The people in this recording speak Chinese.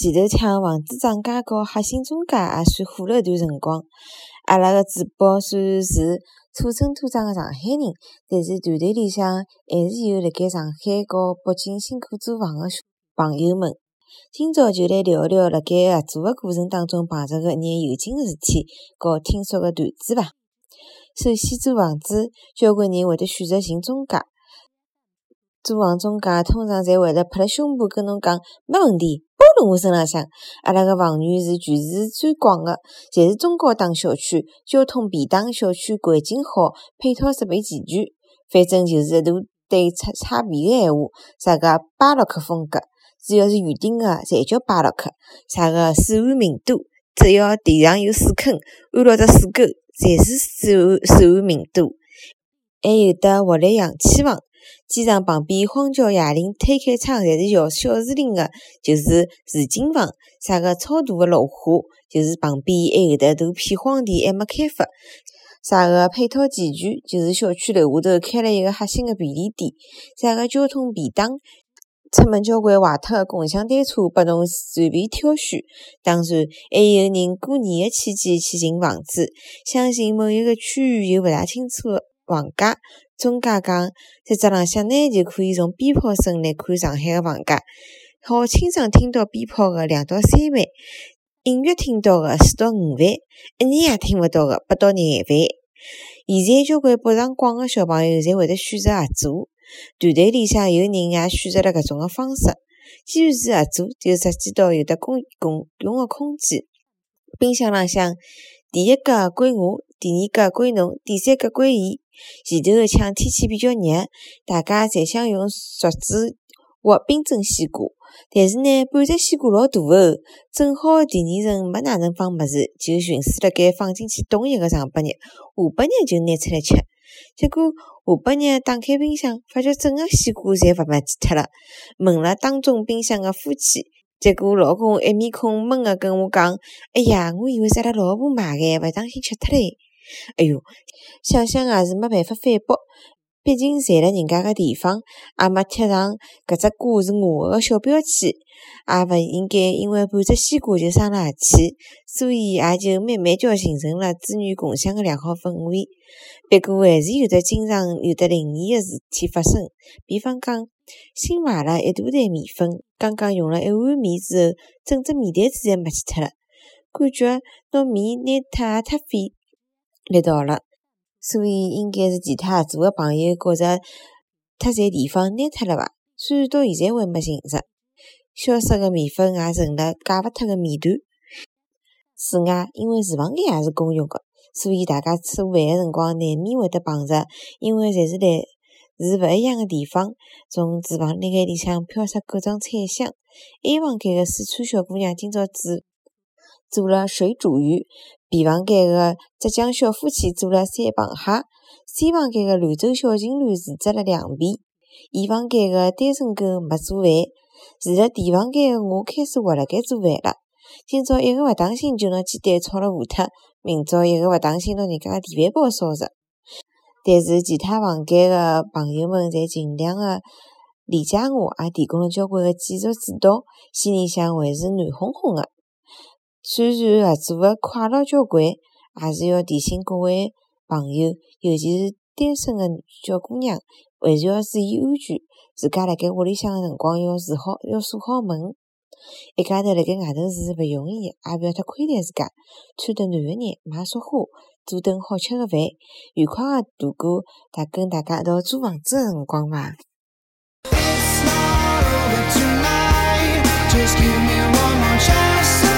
前头抢房子涨价和黑心中介也算火了一段辰光。阿拉个主播虽然是土生土长个上海人，但是团队里向还是有辣盖上海和北京辛苦租房个朋友们。今朝就来聊聊辣盖合租个过程当中碰着个一眼有劲个事体和听说个段子伐。首先，租房子，交关人会得选择寻中介。租房中介通常侪会得拍了胸脯跟侬讲没问题，包辣我身浪向。阿拉个房源是全市最广个，侪是中高档小区，交通便当，小区环境好，配套设备齐全。反正就是一大堆差差别个闲话，啥个巴洛克风格，只要是预定个，侪叫巴洛克。啥个水岸名都，只要地上有水坑，安牢只水沟，侪是水岸水岸名都。还有的活力洋气房。机场旁边荒郊野岭，推开窗侪是小小树林个，就是住景房。啥个超大个绿化，就是旁边还有得大片荒地还没开发。啥个配套齐全，就是小区楼下头开了一个黑心个便利店。啥个交通便当，出门交关坏脱个共享单车拨侬随便挑选。当然，还有人过年个期间去寻房子，相信某一个区域有勿大清楚个房价。中介讲，在这浪向呢，就可以从鞭炮声来看上海个房价。好清爽听到鞭炮个两到三万，隐约听到个四到五万，一年也听勿到个八到廿万。现在交关北上广个小朋友侪会得选择合租，团队里向有人也选择了搿种个方式。既然是合租，就涉及到有的共共用个空间，冰箱浪向第一格归我，第二格归侬，第三格归伊。前头个抢天气比较热，大家侪想用竹子挖冰镇西瓜，但是呢，半只西瓜老大哦，正好第二层没哪能放物事，就寻思辣盖放进去冻一个上半日，下半日就拿出来吃。结果下半日打开冰箱，发觉整个西瓜侪勿没记脱了。问了当中冰箱个夫妻，结果老公一面孔懵个跟我讲：“哎呀，我以为是阿拉老婆买个，勿当心吃脱嘞。”哎哟，想想也是没办法反驳，毕竟占了人家个地方，也没贴上搿只瓜是我个小标签，也勿应该因为半只西瓜就生了气，所以也就慢慢叫形成了资源共享个良好氛围。不过还是有的经常有的灵异个事体发生，比方讲新买了一大袋面粉，刚刚用了一碗面之后，整只面袋子侪没去脱了，感觉拿面拿脱也太费。力道了，所以应该是其他合租个朋友觉着太占地方拿脱了伐？虽然到现在还没寻着，消失个面粉也成了解勿脱个谜团。此外，因为厨房间也是公用个，所以大家吃饭个辰光难免会得碰着，因为侪是来是勿一样个地方，从厨房辣盖里向飘出各种菜香。A 房间个四川小姑娘今朝煮做了水煮鱼。B 房间个浙江小夫妻做了三螃蟹，C 房间个兰州小情侣住只了两边，E 房间个单身狗没做饭，住了 D 房间个我开始活辣盖做饭了。今朝一个勿当心就拿鸡蛋炒了糊脱，明朝一个勿当心拿人家个电饭煲烧着。但是其他房间个朋友们侪尽量个理解我，也提供了交关个技术指导，心里向还是暖烘烘个。虽然合租的快乐交关，也是要提醒各位朋友，尤其是单身的小姑娘，还是要注意安全。自家辣盖屋里向的辰光，要锁好，要锁好门。一家头辣盖外头住勿容易，也勿要太亏待自家。穿得暖一眼，买束花，做顿好吃的饭，愉快的度过大跟大家一道租房子的辰光伐。It's not over tonight. Just give me one more chance.